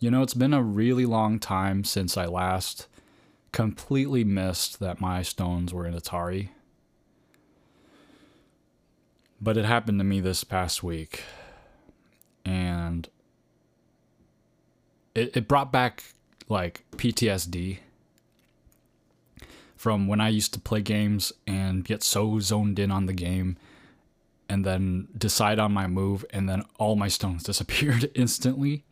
You know, it's been a really long time since I last completely missed that my stones were in Atari. But it happened to me this past week. And it, it brought back like PTSD from when I used to play games and get so zoned in on the game and then decide on my move and then all my stones disappeared instantly.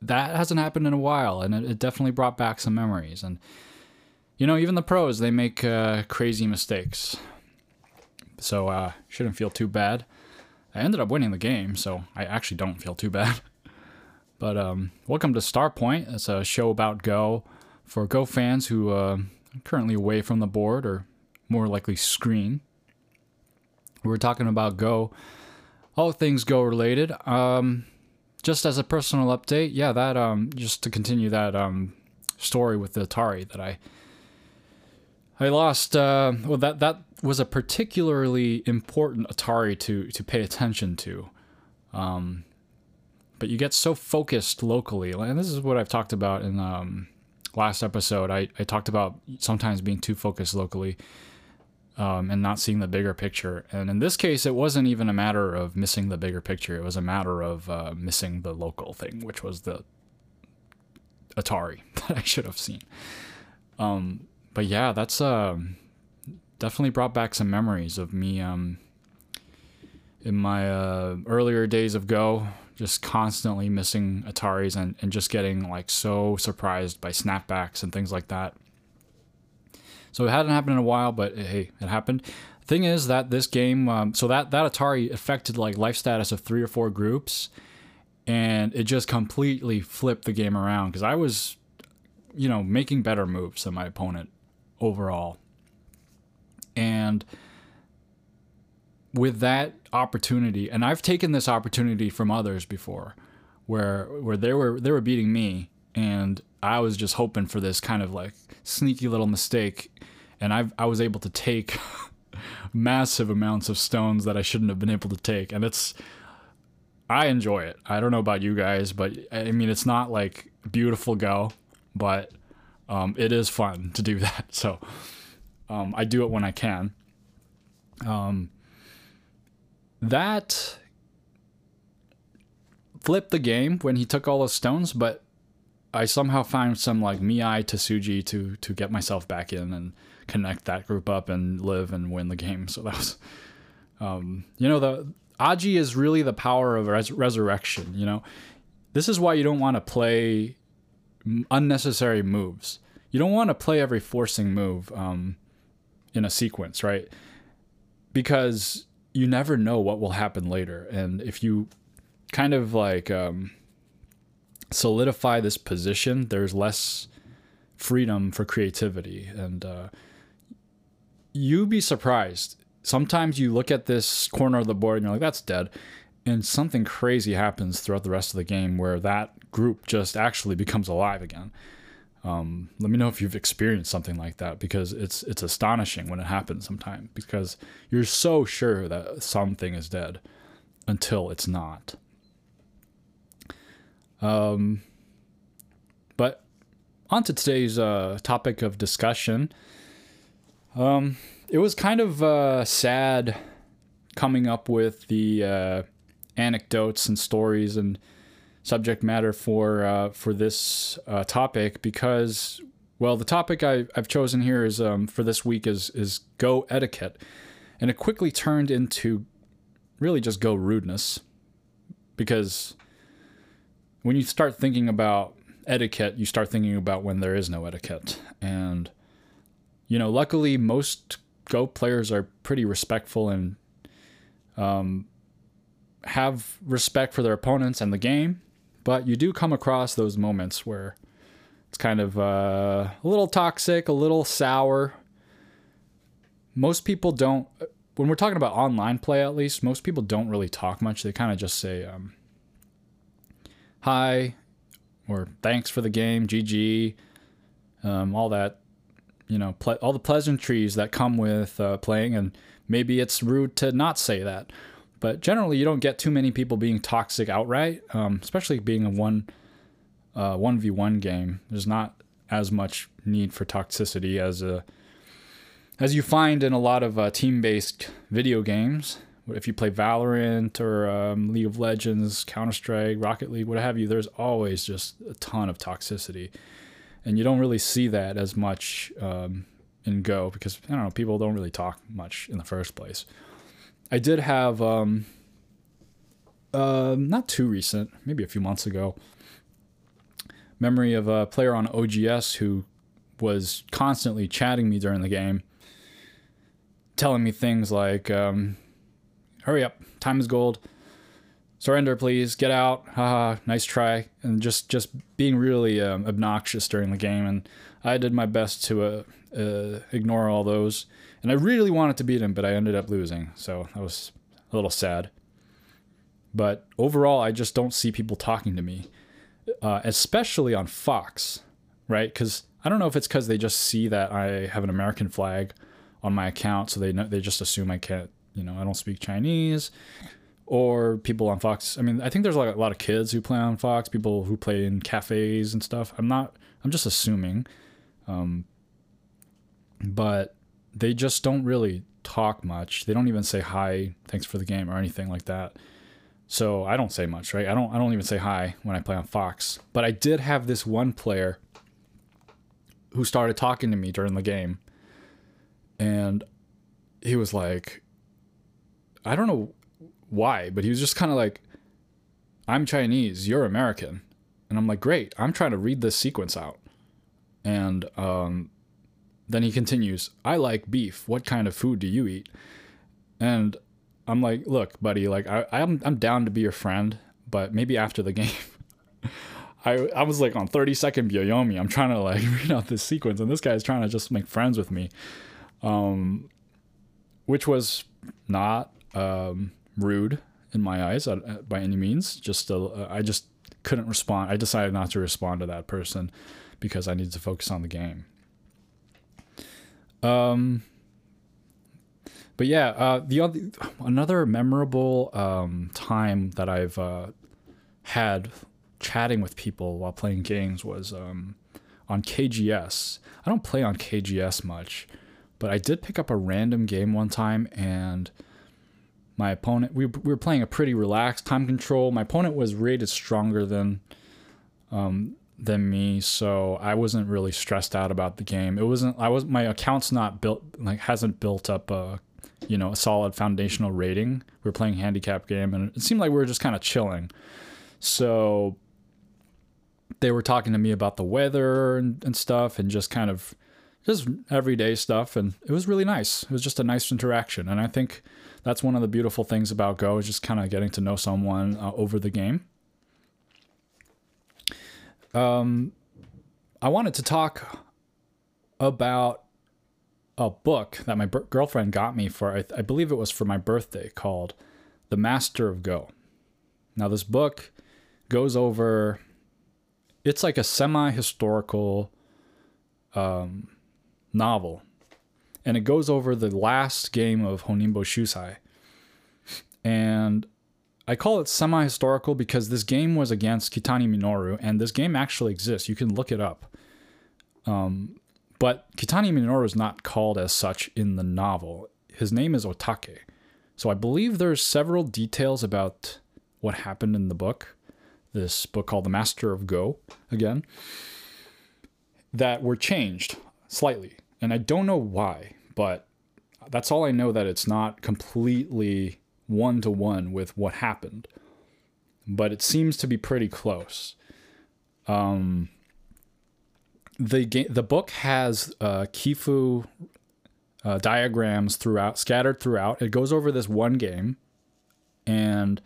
That hasn't happened in a while and it, it definitely brought back some memories. And, you know, even the pros, they make uh, crazy mistakes. So, uh, shouldn't feel too bad. I ended up winning the game, so I actually don't feel too bad. But um, welcome to Starpoint. It's a show about Go for Go fans who uh, are currently away from the board or more likely screen. We're talking about Go, all things Go related. Um, just as a personal update, yeah, that um, just to continue that um, story with the Atari that I I lost. Uh, well, that that was a particularly important Atari to to pay attention to. Um, but you get so focused locally, and this is what I've talked about in um, last episode. I, I talked about sometimes being too focused locally um, and not seeing the bigger picture. And in this case, it wasn't even a matter of missing the bigger picture. It was a matter of uh, missing the local thing, which was the Atari that I should have seen. Um, but yeah, that's uh, definitely brought back some memories of me um, in my uh, earlier days of Go, just constantly missing Ataris and, and just getting like so surprised by snapbacks and things like that. So it hadn't happened in a while, but hey, it happened. Thing is that this game, um, so that that Atari affected like life status of three or four groups, and it just completely flipped the game around because I was, you know, making better moves than my opponent overall, and with that opportunity, and I've taken this opportunity from others before, where where they were they were beating me, and I was just hoping for this kind of like sneaky little mistake, and I I was able to take massive amounts of stones that I shouldn't have been able to take, and it's I enjoy it. I don't know about you guys, but I mean it's not like beautiful go, but um, it is fun to do that. So um, I do it when I can. Um, that flipped the game when he took all those stones, but I somehow found some like Mii Tsuji to to get myself back in and connect that group up and live and win the game. So that was, um, you know, the Aji is really the power of res- resurrection. You know, this is why you don't want to play unnecessary moves. You don't want to play every forcing move um, in a sequence, right? Because you never know what will happen later. And if you kind of like um, solidify this position, there's less freedom for creativity. And uh, you be surprised. Sometimes you look at this corner of the board and you're like, that's dead. And something crazy happens throughout the rest of the game where that group just actually becomes alive again. Um, let me know if you've experienced something like that because it's it's astonishing when it happens sometimes because you're so sure that something is dead until it's not. Um, but on to today's uh, topic of discussion. Um, it was kind of uh, sad coming up with the uh, anecdotes and stories and subject matter for uh, for this uh, topic because well the topic I, have chosen here is um, for this week is is go etiquette and it quickly turned into really just go rudeness because when you start thinking about etiquette you start thinking about when there is no etiquette and you know luckily most go players are pretty respectful and um, have respect for their opponents and the game but you do come across those moments where it's kind of uh, a little toxic, a little sour. Most people don't, when we're talking about online play at least, most people don't really talk much. They kind of just say, um, hi, or thanks for the game, GG, um, all that, you know, ple- all the pleasantries that come with uh, playing. And maybe it's rude to not say that. but generally you don't get too many people being toxic outright, um, especially being a one uh, one v one game. There's not as much need for toxicity as a as you find in a lot of uh, team based video games. If you play Valorant or um, League of Legends, Counter Strike, Rocket League, what have you, there's always just a ton of toxicity, and you don't really see that as much um, in Go because I don't know people don't really talk much in the first place. I did have um, uh, not too recent, maybe a few months ago, memory of a player on OGS who was constantly chatting me during the game, telling me things like, um, "Hurry up, time is gold." Surrender, please. Get out. Haha. Nice try. And just just being really um, obnoxious during the game, and I did my best to uh, uh, ignore all those. And I really wanted to beat him, but I ended up losing, so that was a little sad. But overall, I just don't see people talking to me, uh, especially on Fox, right? Because I don't know if it's because they just see that I have an American flag on my account, so they know, they just assume I can't, you know, I don't speak Chinese, or people on Fox. I mean, I think there's like a lot of kids who play on Fox, people who play in cafes and stuff. I'm not. I'm just assuming, um, but they just don't really talk much. They don't even say hi, thanks for the game, or anything like that. So I don't say much, right? I don't. I don't even say hi when I play on Fox. But I did have this one player who started talking to me during the game, and he was like, I don't know why, but he was just kind of like, I'm Chinese, you're American. And I'm like, great, I'm trying to read this sequence out. And um, then he continues, I like beef. What kind of food do you eat? And I'm like, look, buddy, like I, I'm I'm down to be your friend, but maybe after the game. I I was like on 30 second Byoyomi. I'm trying to like read out this sequence, and this guy's trying to just make friends with me, um, which was not um, rude in my eyes uh, uh by any means. Just uh, I just couldn't respond. I decided not to respond to that person because I needed to focus on the game. Um, but yeah, uh, the other another memorable um, time that I've uh, had chatting with people while playing games was um, on KGS. I don't play on KGS much, but I did pick up a random game one time and my opponent we, we were playing a pretty relaxed time control. My opponent was rated stronger than um, than me, so I wasn't really stressed out about the game. It wasn't I was my account's not built like hasn't built up a you know a solid foundational rating. We were playing handicap game, and it seemed like we were just kind of chilling. So they were talking to me about the weather and, and stuff, and just kind of just everyday stuff, and it was really nice. It was just a nice interaction, and I think that's one of the beautiful things about Go is just kind of getting to know someone uh, over the game. Um, I wanted to talk about a book that my b- girlfriend got me for, I, I believe it was for my birthday, called The Master of Go. Now, this book goes over, it's like a semi historical um, novel, and it goes over the last game of Honinbo Shusai. And I call it semi historical because this game was against Kitani Minoru, and this game actually exists. You can look it up. Um, but Kitani Minoru is not called as such in the novel. His name is Otake. So I believe there's several details about what happened in the book, this book called The Master of Go, again, that were changed slightly. And I don't know why, but that's all I know that it's not completely one to one with what happened, but it seems to be pretty close. Um, the the book has uh, Kifu uh, diagrams throughout, scattered throughout. It goes over this one game, and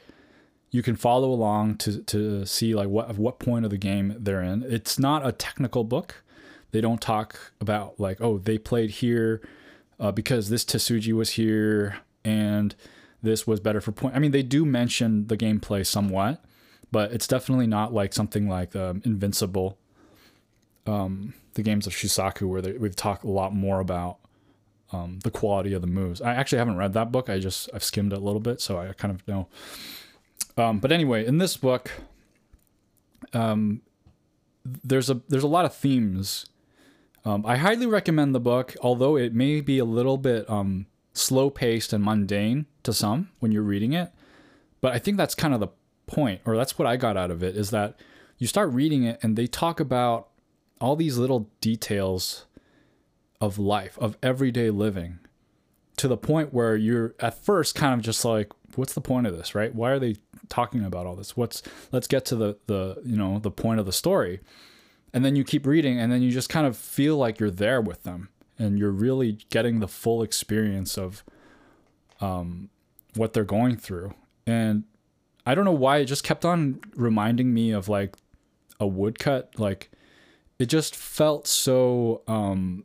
you can follow along to to see like what what point of the game they're in. It's not a technical book. They don't talk about like oh they played here uh, because this Tsuji was here and this was better for point. I mean, they do mention the gameplay somewhat, but it's definitely not like something like um, Invincible, um, the games of Shusaku, where they, we talk a lot more about um, the quality of the moves. I actually haven't read that book. I just I've skimmed it a little bit, so I kind of know. Um, but anyway, in this book, um, there's a there's a lot of themes. Um, I highly recommend the book, although it may be a little bit um, slow paced and mundane to some when you're reading it. But I think that's kind of the point, or that's what I got out of it, is that you start reading it and they talk about all these little details of life, of everyday living, to the point where you're at first kind of just like, what's the point of this, right? Why are they talking about all this? What's let's get to the the you know the point of the story, and then you keep reading, and then you just kind of feel like you're there with them, and you're really getting the full experience of um, what they're going through, and I don't know why it just kept on reminding me of like a woodcut, like it just felt so um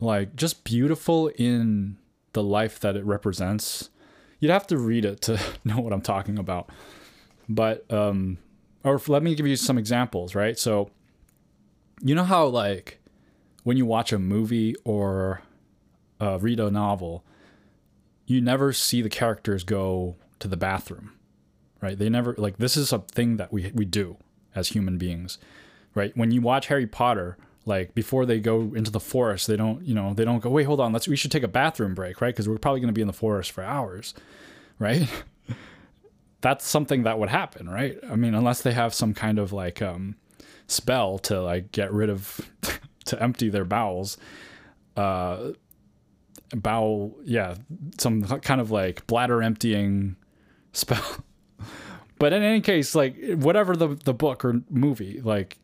like just beautiful in the life that it represents. You'd have to read it to know what I'm talking about. But um or let me give you some examples, right? So you know how like when you watch a movie or uh, read a novel, you never see the characters go to the bathroom, right? They never like this is a thing that we we do as human beings, right? When you watch Harry Potter, like before they go into the forest they don't you know they don't go wait hold on let's we should take a bathroom break right because we're probably going to be in the forest for hours right that's something that would happen right? I mean unless they have some kind of like um spell to like get rid of to empty their bowels uh bowel yeah some kind of like bladder emptying spell. But in any case like whatever the the book or movie like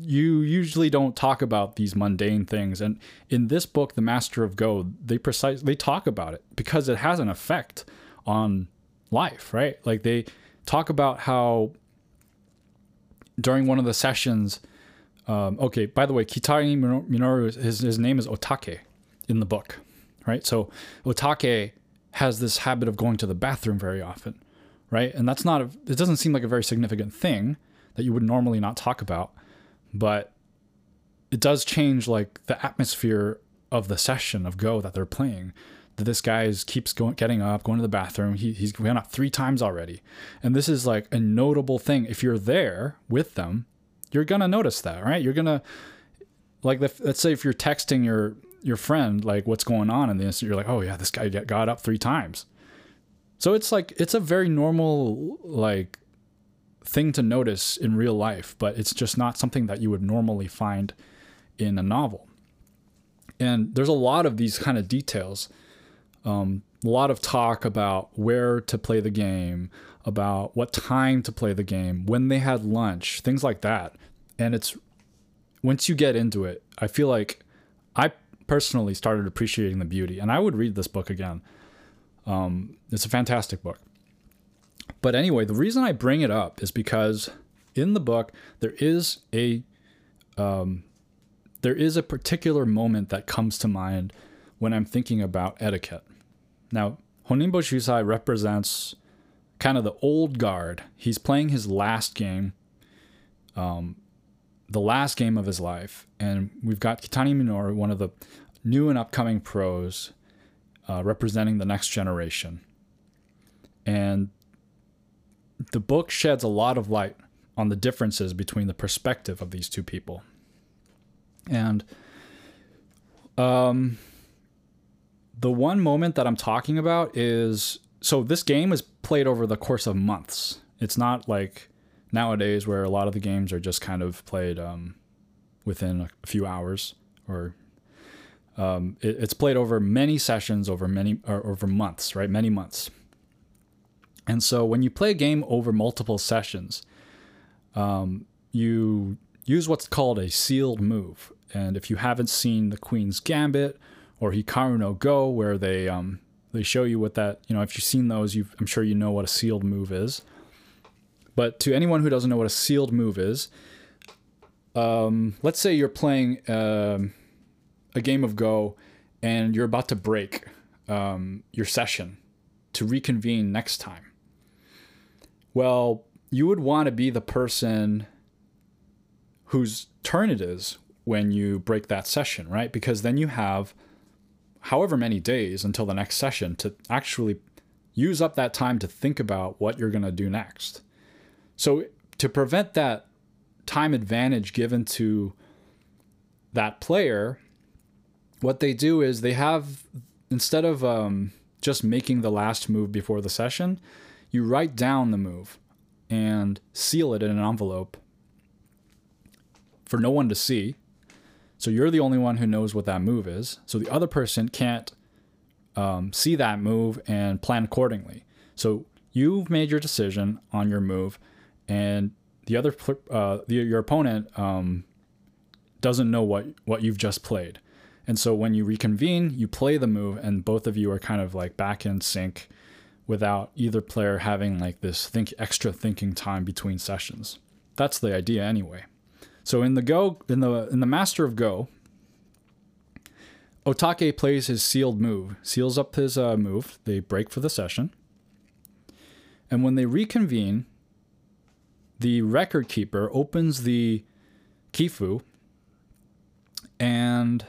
you usually don't talk about these mundane things. And in this book the master of go they precise they talk about it because it has an effect on life right? Like they talk about how during one of the sessions um, okay by the way Kitani Minoru his, his name is otake in the book right? So otake has this habit of going to the bathroom very often right? And that's not a, it doesn't seem like a very significant thing that you would normally not talk about but it does change like the atmosphere of the session of Go that they're playing. That this guy is, keeps going, getting up, going to the bathroom. He, he's gone up three times already, and this is like a notable thing. If you're there with them, you're gonna notice that, right? You're gonna like let's say if you're texting your your friend like what's going on in this, you're like, oh yeah, this guy got up three times. So it's like it's a very normal like thing to notice in real life, but it's just not something that you would normally find in a novel. And there's a lot of these kind of details. Um, a lot of talk about where to play the game, about what time to play the game, when they had lunch, things like that. And it's once you get into it, I feel like I personally started appreciating the beauty, and I would read this book again. Um, it's a fantastic book. But anyway, the reason I bring it up is because in the book there is a um, there is a particular moment that comes to mind when I'm thinking about etiquette. Now, Honinbo Shusai represents kind of the old guard. He's playing his last game, um, the last game of his life, and we've got Kitani Minoru, one of the new and upcoming pros, uh, representing the next generation. And the book sheds a lot of light on the differences between the perspective of these two people. And um, the one moment that I'm talking about is so this game is played over the course of months. It's not like nowadays where a lot of the games are just kind of played um, within a few hours or um, it, it's played over many sessions over many over months, right? Many months. And so when you play a game over multiple sessions, um, you use what's called a sealed move. And if you haven't seen the Queen's Gambit or Hikaru no Go, where they um, they show you what that you know, if you've seen those, you I'm sure you know what a sealed move is. But to anyone who doesn't know what a sealed move is, um, let's say you're playing um, a game of Go and you're about to break um, your session to reconvene next time. Well, you would want to be the person whose turn it is when you break that session, right? Because then you have however many days until the next session to actually use up that time to think about what you're going to do next. So, to prevent that time advantage given to that player, what they do is they have, instead of um, just making the last move before the session, you write down the move and seal it in an envelope for no one to see. So you're the only one who knows what that move is. So the other person can't um, see that move and plan accordingly. So you've made your decision on your move, and the other uh, the, your opponent um, doesn't know what what you've just played. And so when you reconvene, you play the move, and both of you are kind of like back in sync without either player having like this think extra thinking time between sessions. That's the idea anyway. So in the Go in the in the Master of Go, Otake plays his sealed move, seals up his uh, move. They break for the session, and when they reconvene, the record keeper opens the Kifu and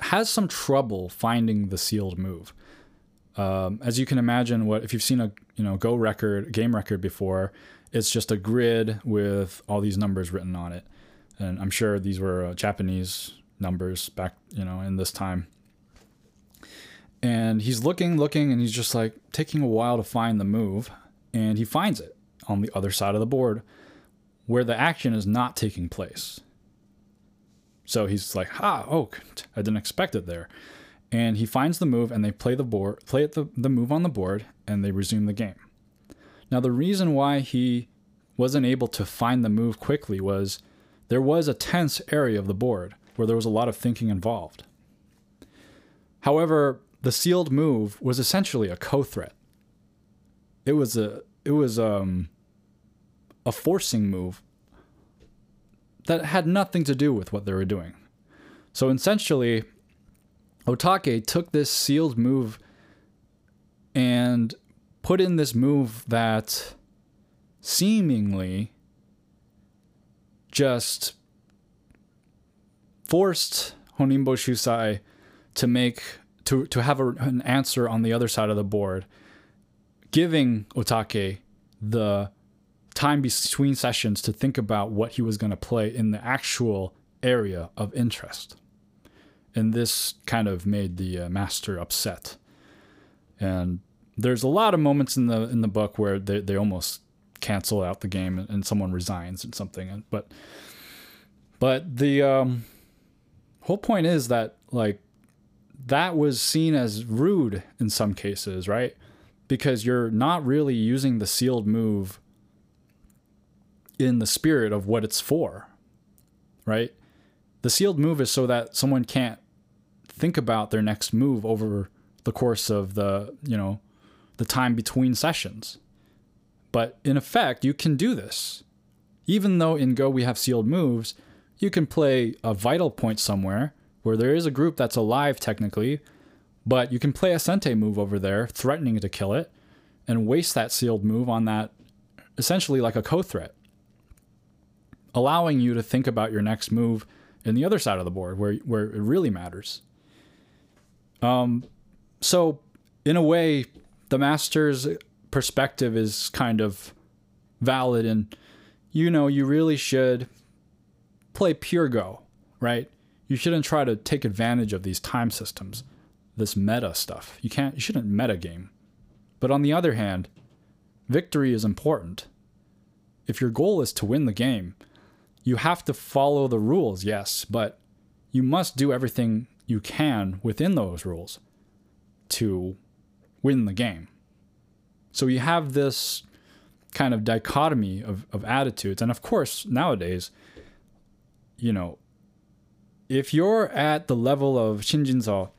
has some trouble finding the sealed move. Um, as you can imagine, what if you've seen a you know Go record game record before, it's just a grid with all these numbers written on it, and I'm sure these were uh, Japanese numbers back you know in this time. And he's looking, looking, and he's just like taking a while to find the move, and he finds it on the other side of the board, where the action is not taking place. So he's like, "Ah, oh, I didn't expect it there." and he finds the move and they play the board play the, the move on the board and they resume the game now the reason why he wasn't able to find the move quickly was there was a tense area of the board where there was a lot of thinking involved. However the sealed move was essentially a ko-threat. It was a it was um a forcing move that had nothing to do with what they were doing. So essentially Otake took this sealed move and put in this move that seemingly just forced Honinbo Shusai to make to to have a, an answer on the other side of the board, giving Otake the time between sessions to think about what he was going to play in the actual area of interest and this kind of made the uh, master upset. And there's a lot of moments in the in the book where they, they almost cancel out the game and, someone resigns and something. But but the um, whole point is that like that was seen as rude in some cases, right? Because you're not really using the sealed move in the spirit of what it's for, right? The sealed move is so that someone can't think about their next move over the course of the, you know, the time between sessions. But in effect, you can do this. Even though in Go we have sealed moves, you can play a vital point somewhere where there is a group that's alive technically, but you can play a Sente move over there, threatening to kill it, and waste that sealed move on that essentially like a ko threat, allowing you to think about your next move in the other side of the board where where it really matters. Um, so in a way, the master's perspective is kind of valid, and you know you really should play pure Go, right? You shouldn't try to take advantage of these time systems, this meta stuff. You can't. You shouldn't meta game. But on the other hand, victory is important. If your goal is to win the game, you have to follow the rules, yes, but you must do everything you can within those rules to win the game. So you have this kind of dichotomy of, of attitudes. And of course, nowadays, you know, if you're at the level of Shin Jinseo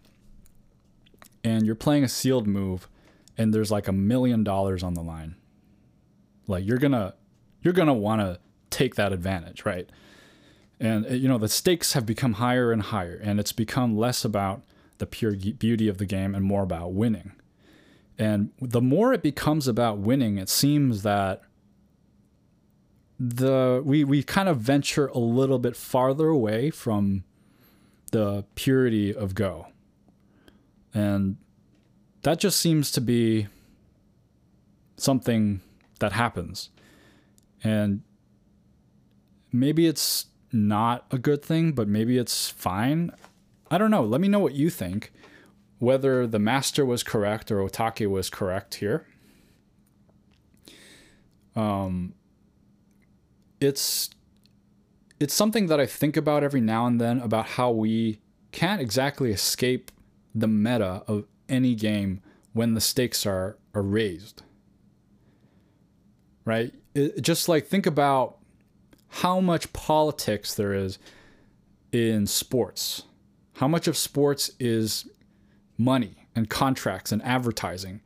and you're playing a sealed move and there's like a million dollars on the line, like you're gonna you're gonna wanna take that advantage, right? And you know the stakes have become higher and higher, and it's become less about the pure beauty of the game and more about winning. And the more it becomes about winning, it seems that the we we kind of venture a little bit farther away from the purity of Go. And that just seems to be something that happens. And maybe it's not a good thing, but maybe it's fine. I don't know. Let me know what you think. Whether the master was correct or Otake was correct here. Um, it's it's something that I think about every now and then about how we can't exactly escape the meta of any game when the stakes are, are raised. Right? It, just like think about how much politics there is in sports. How much of sports is money and contracts and advertising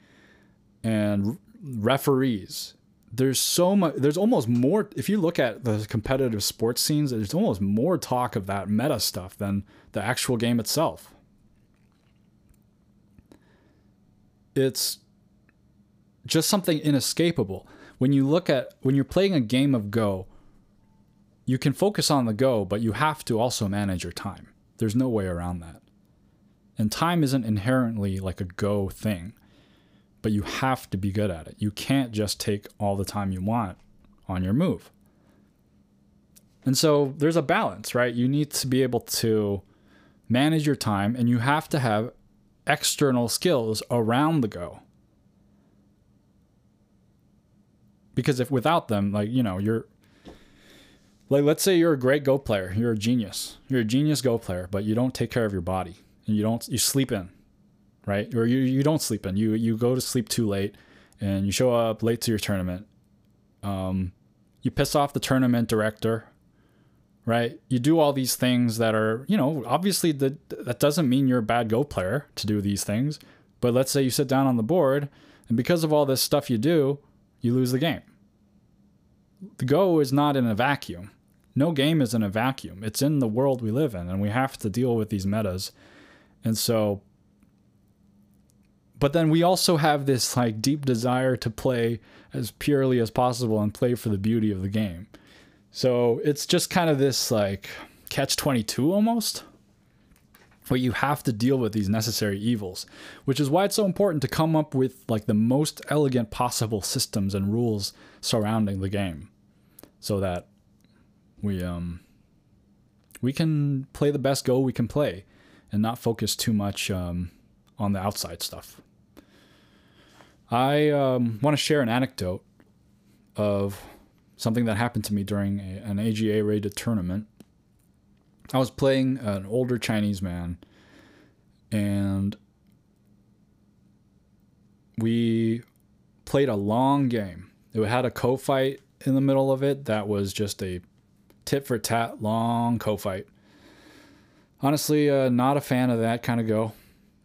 and referees. There's so much there's almost more if you look at the competitive sports scenes there's almost more talk of that meta stuff than the actual game itself. It's just something inescapable. When you look at when you're playing a game of go you can focus on the go but you have to also manage your time. There's no way around that and time isn't inherently like a go thing but you have to be good at it. You can't just take all the time you want on your move. And so there's a balance, right? You need to be able to manage your time and you have to have external skills around the go. Because if without them, like, you know, you're like let's say you're a great go player, you're a genius. You're a genius go player, but you don't take care of your body. And you don't you sleep in right? Or you, you don't sleep in. You you go to sleep too late, and you show up late to your tournament. Um, you piss off the tournament director, right? You do all these things that are, you know, obviously that that doesn't mean you're a bad Go player to do these things. But let's say you sit down on the board, and because of all this stuff you do, you lose the game. The Go is not in a vacuum. No game is in a vacuum. It's in the world we live in, and we have to deal with these metas. And so but then we also have this like deep desire to play as purely as possible and play for the beauty of the game. So it's just kind of this like catch 22 almost. But you have to deal with these necessary evils, which is why it's so important to come up with like the most elegant possible systems and rules surrounding the game so that we um we can play the best go we can play and not focus too much um, on the outside stuff. I um, want to share an anecdote of something that happened to me during a, an AGA rated tournament. I was playing an older Chinese man, and we played a long game. It had a ko fight in the middle of it that was just a tit for tat long ko fight. Honestly, uh, not a fan of that kind of go,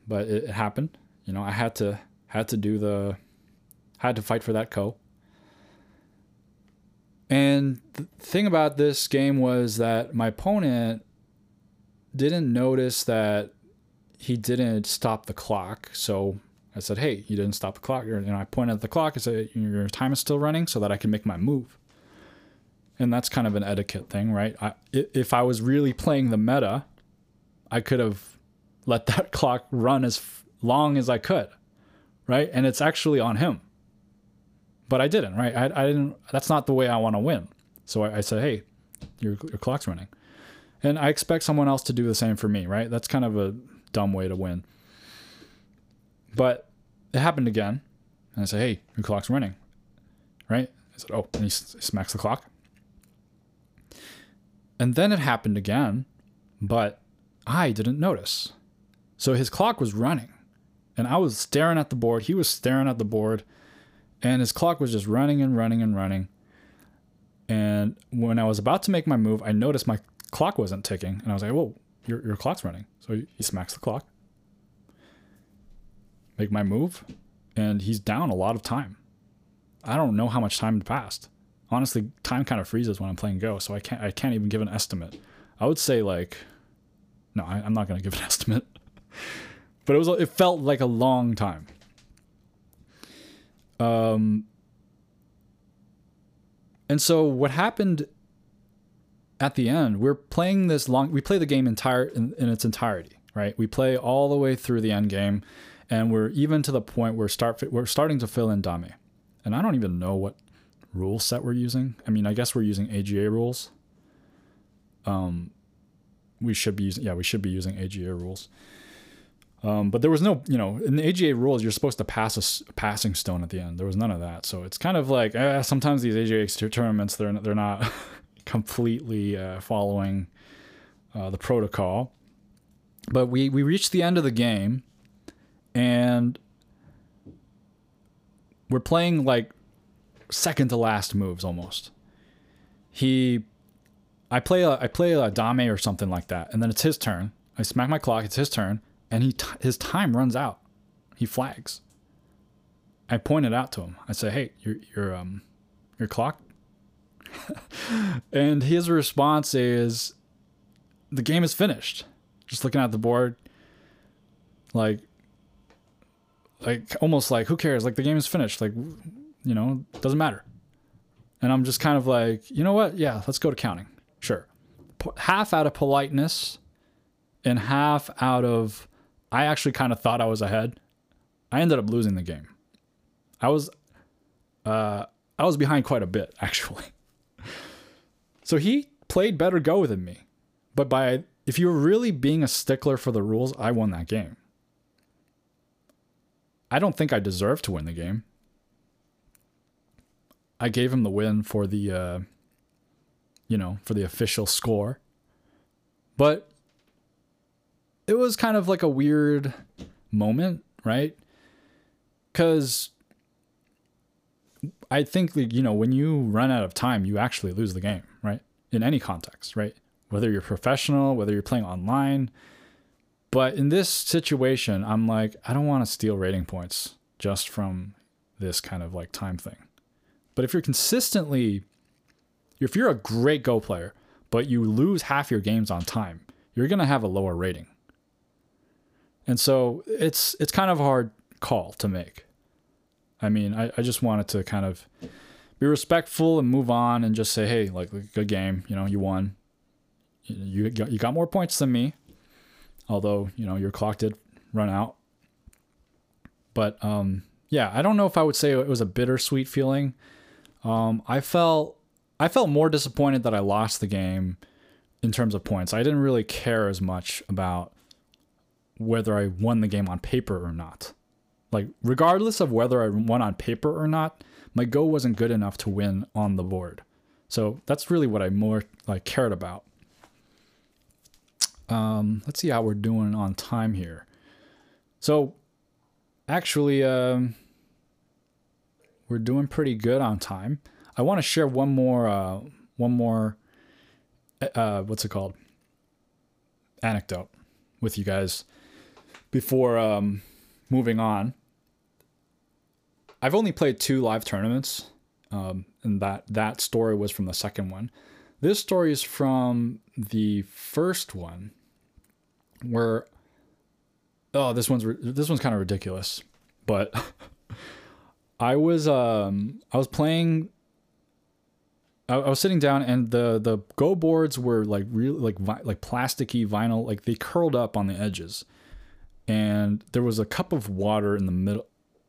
but it, happened. You know, I had to had to do the had to fight for that ko. And the thing about this game was that my opponent didn't notice that he didn't stop the clock. So I said, "Hey, you didn't stop the clock." And I pointed at the clock and said, "Your time is still running, so that I can make my move." And that's kind of an etiquette thing, right? I, if I was really playing the meta, I could have let that clock run as long as I could right? And it's actually on him. But I didn't, right? I, I didn't. That's not the way I want to win. So I, I said, hey, your your clock's running, and I expect someone else to do the same for me, right? That's kind of a dumb way to win. But it happened again, and I said, hey, your clock's running, right? I said, oh, and he smacks the clock. And then it happened again, but I didn't notice. So his clock was running and I was staring at the board. He was staring at the board, and his clock was just running and running and running. And when I was about to make my move, I noticed my clock wasn't ticking, and I was like, "Whoa, your your clock's running!" So he, smacks the clock. Make my move, and he's down a lot of time. I don't know how much time had passed. Honestly, time kind of freezes when I'm playing Go, so I can't I can't even give an estimate. I would say like, no, I, I'm not gonna give an estimate but it was it felt like a long time. Um, And so what happened at the end, we're playing this long. We play the game entire in, in its entirety, right? We play all the way through the end game, and we're even to the point where start we're starting to fill in dame. and I don't even know what rule set we're using. I mean, I guess we're using AGA rules. Um, we should be using yeah, we should be using AGA rules. Um, but there was no, you know, in the AGA rules, you're supposed to pass a, passing stone at the end. There was none of that, so it's kind of like eh, sometimes these AGA tournaments they're they're not completely uh, following uh, the protocol. But we we reached the end of the game, and we're playing like second to last moves almost. He, I play a I play a dame or something like that, and then it's his turn. I smack my clock. It's his turn and he t- his time runs out. He flags. I point it out to him. I say, "Hey, your your um your clock." and his response is, "The game is finished." Just looking at the board, like, like almost like, "Who cares?" Like the game is finished. Like, you know, doesn't matter. And I'm just kind of like, you know what? Yeah, let's go to counting. Sure. Half out of politeness, and half out of I actually kind of thought I was ahead. I ended up losing the game. I was uh I was behind quite a bit actually. So he played better go than me. But by if you were really being a stickler for the rules, I won that game. I don't think I deserved to win the game. I gave him the win for the uh you know, for the official score. But it was kind of like a weird moment, right? Because I think you know, when you run out of time, you actually lose the game, right? In any context, right? Whether you're professional, whether you're playing online. But in this situation, I'm like, I don't want to steal rating points just from this kind of like time thing. But if you're consistently, if you're a great Go player, but you lose half your games on time, you're going to have a lower rating. And so it's it's kind of a hard call to make. I mean, I, I just wanted to kind of be respectful and move on and just say, hey, like good game, you know, you won. You got, you got more points than me, although you know your clock did run out. But um, yeah, I don't know if I would say it was a bittersweet feeling. Um, I felt I felt more disappointed that I lost the game in terms of points. I didn't really care as much about whether I won the game on paper or not. Like, regardless of whether I won on paper or not, my go wasn't good enough to win on the board. So that's really what I more like cared about. Um, let's see how we're doing on time here. So, actually, um, we're doing pretty good on time. I want to share one more, uh, one more, uh, what's it called? Anecdote with you guys before um, moving on, I've only played two live tournaments, um, and that that story was from the second one. This story is from the first one, where oh, this one's this one's kind of ridiculous, but I was um I was playing. I, I was sitting down, and the the go boards were like really like like plasticky vinyl, like they curled up on the edges and there was a cup of water in the middle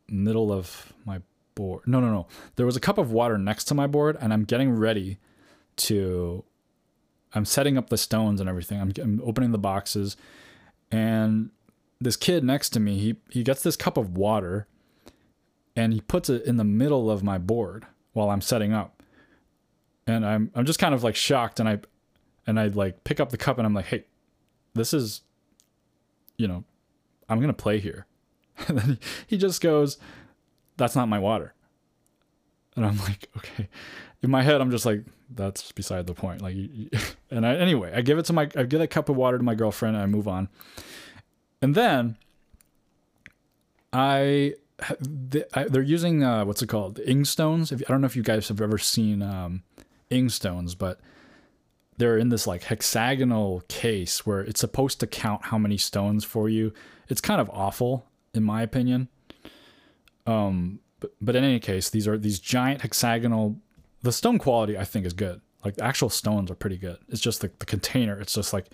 middle of my board. No, no, no. There was a cup of water next to my board, and I'm getting ready to. I'm setting up the stones and everything. I'm, I'm opening the boxes, and this kid next to me, he he gets this cup of water, and he puts it in the middle of my board while I'm setting up, and I'm I'm just kind of like shocked, and I, and I like pick up the cup, and I'm like, hey, this is, you know, I'm going to play here. And then he just goes, That's not my water. And I'm like, Okay. In my head, I'm just like, That's beside the point. Like, and I, anyway, I give it to my, I give a cup of water to my girlfriend and I move on. And then I, they're using, uh, what's it called? Ing stones. If, I don't know if you guys have ever seen um, ing stones, but they're in this like hexagonal case where it's supposed to count how many stones for you. It's kind of awful in my opinion. Um, but, but in any case, these are these giant hexagonal the stone quality I think is good. Like the actual stones are pretty good. It's just the, the container. It's just like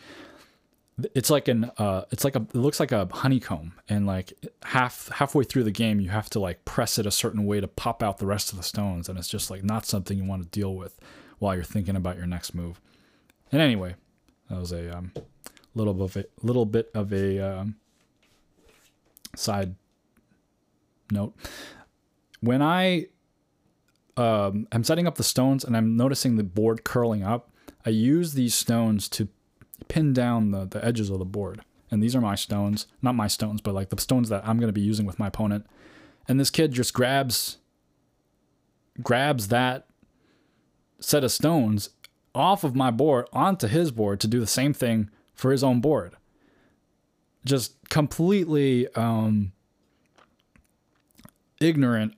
it's like an uh it's like a it looks like a honeycomb and like half halfway through the game you have to like press it a certain way to pop out the rest of the stones and it's just like not something you want to deal with while you're thinking about your next move. And anyway, that was a um little bit of a little bit of a um, side note. When I um, I'm setting up the stones and I'm noticing the board curling up, I use these stones to pin down the, the edges of the board. And these are my stones, not my stones, but like the stones that I'm going to be using with my opponent. And this kid just grabs grabs that set of stones off of my board onto his board to do the same thing for his own board. Just completely um, ignorant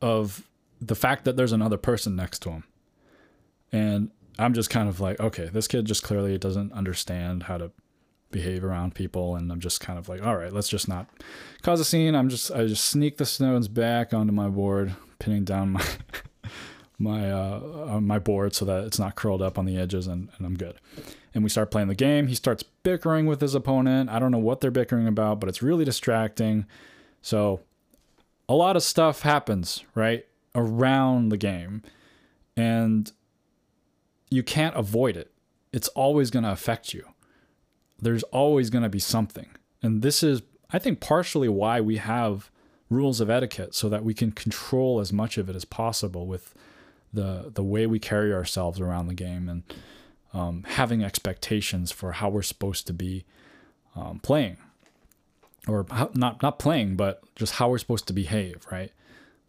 of the fact that there's another person next to him. And I'm just kind of like, okay, this kid just clearly doesn't understand how to behave around people and I'm just kind of like, all right, let's just not cause a scene. I'm just I just sneak the stones back onto my board, pinning down my my uh, my board so that it's not curled up on the edges and, and I'm good. And we start playing the game. He starts bickering with his opponent. I don't know what they're bickering about, but it's really distracting. So a lot of stuff happens, right? Around the game. And you can't avoid it. It's always going to affect you. There's always going to be something. And this is, I think, partially why we have rules of etiquette so that we can control as much of it as possible with the the way we carry ourselves around the game and um, having expectations for how we're supposed to be um, playing or how, not not playing but just how we're supposed to behave right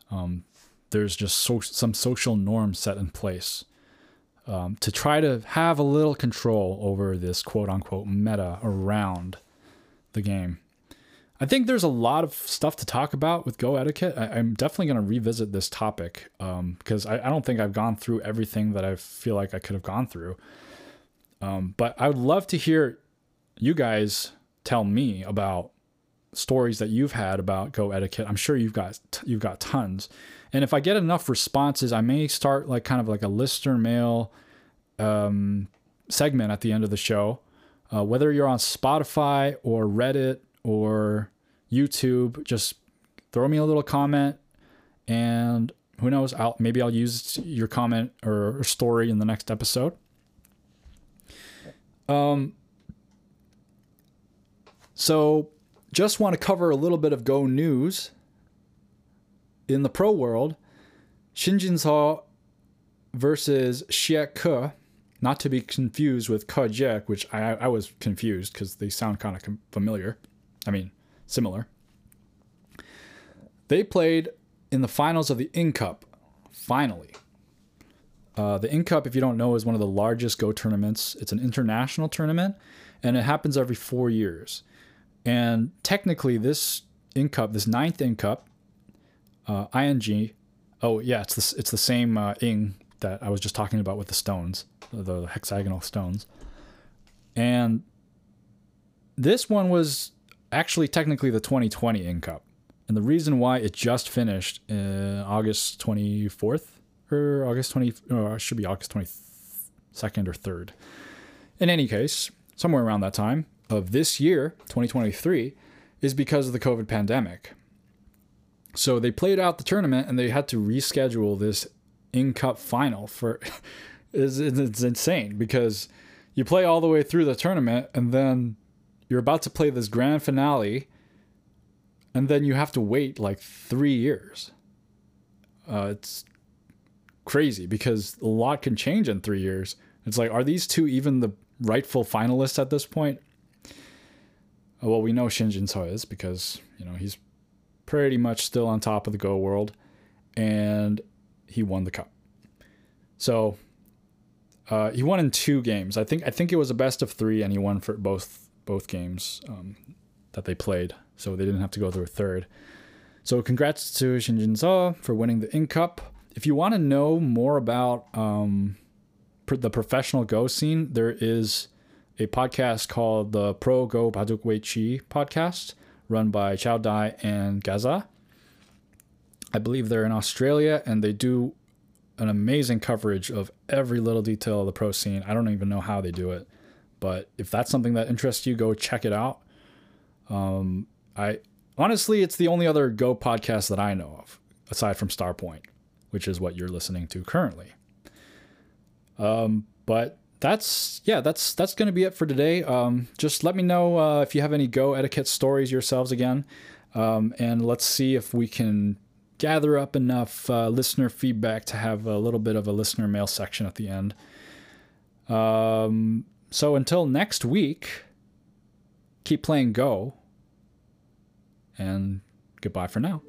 um, there's just so, some social norms set in place um, to try to have a little control over this quote unquote meta around the game. I think there's a lot of stuff to talk about with Go etiquette. I, am definitely going to revisit this topic um, because I, I, don't think I've gone through everything that I feel like I could have gone through. Um, but I would love to hear you guys tell me about stories that you've had about Go etiquette. I'm sure you've got you've got tons. And if I get enough responses, I may start like kind of like a listener mail um, segment at the end of the show. Uh, whether you're on Spotify or Reddit or YouTube, just throw me a little comment, and who knows? I'll maybe I'll use your comment or, story in the next episode. Um. So, just want to cover a little bit of Go news in the pro world, Shin Jin-seo versus Xie Ke, not to be confused with Ke which I, I was confused because they sound kind of familiar. I mean, similar. They played in the finals of the Ing Cup, finally. Uh, the Ing Cup, if you don't know, is one of the largest Go tournaments. It's an international tournament, and it happens every four years. And technically, this Ing Cup, this ninth Ing Cup, uh, ing. Oh yeah, it's the it's the same uh, ing that I was just talking about with the stones, the hexagonal stones. And this one was actually technically the 2020 Ing Cup And the reason why it just finished uh, August 24th or August 20 or should be August 22nd or 3rd. In any case, somewhere around that time of this year, 2023, is because of the COVID pandemic. So they played out the tournament and they had to reschedule this Ing Cup final for it's, it's insane because you play all the way through the tournament and then you're about to play this grand finale and then you have to wait like three years. Uh, it's crazy because a lot can change in three years. It's like, are these two even the rightful finalists at this point? Well, we know Shin Jin-seo is because, you know, he's pretty much still on top of the Go world, and he won the cup. So uh, he won in two games. I think I think it was a best of three, and he won for both both games um, that they played. So they didn't have to go through a third. So congrats to Shin Jin-seo for winning the Ing Cup. If you want to know more about um, the professional Go scene, there is a podcast called the Pro Go Baduk Weiqi podcast run by Chow Dai and Gaza. I believe they're in Australia and they do an amazing coverage of every little detail of the pro scene. I don't even know how they do it, but if that's something that interests you, go check it out. Um, I honestly, it's the only other Go podcast that I know of aside from Starpoint, which is what you're listening to currently. Um, but that's yeah, that's that's gonna be it for today. Um, just let me know uh, if you have any Go etiquette stories yourselves again, um, and let's see if we can gather up enough uh, listener feedback to have a little bit of a listener mail section at the end. Um, so until next week, keep playing Go, and goodbye for now.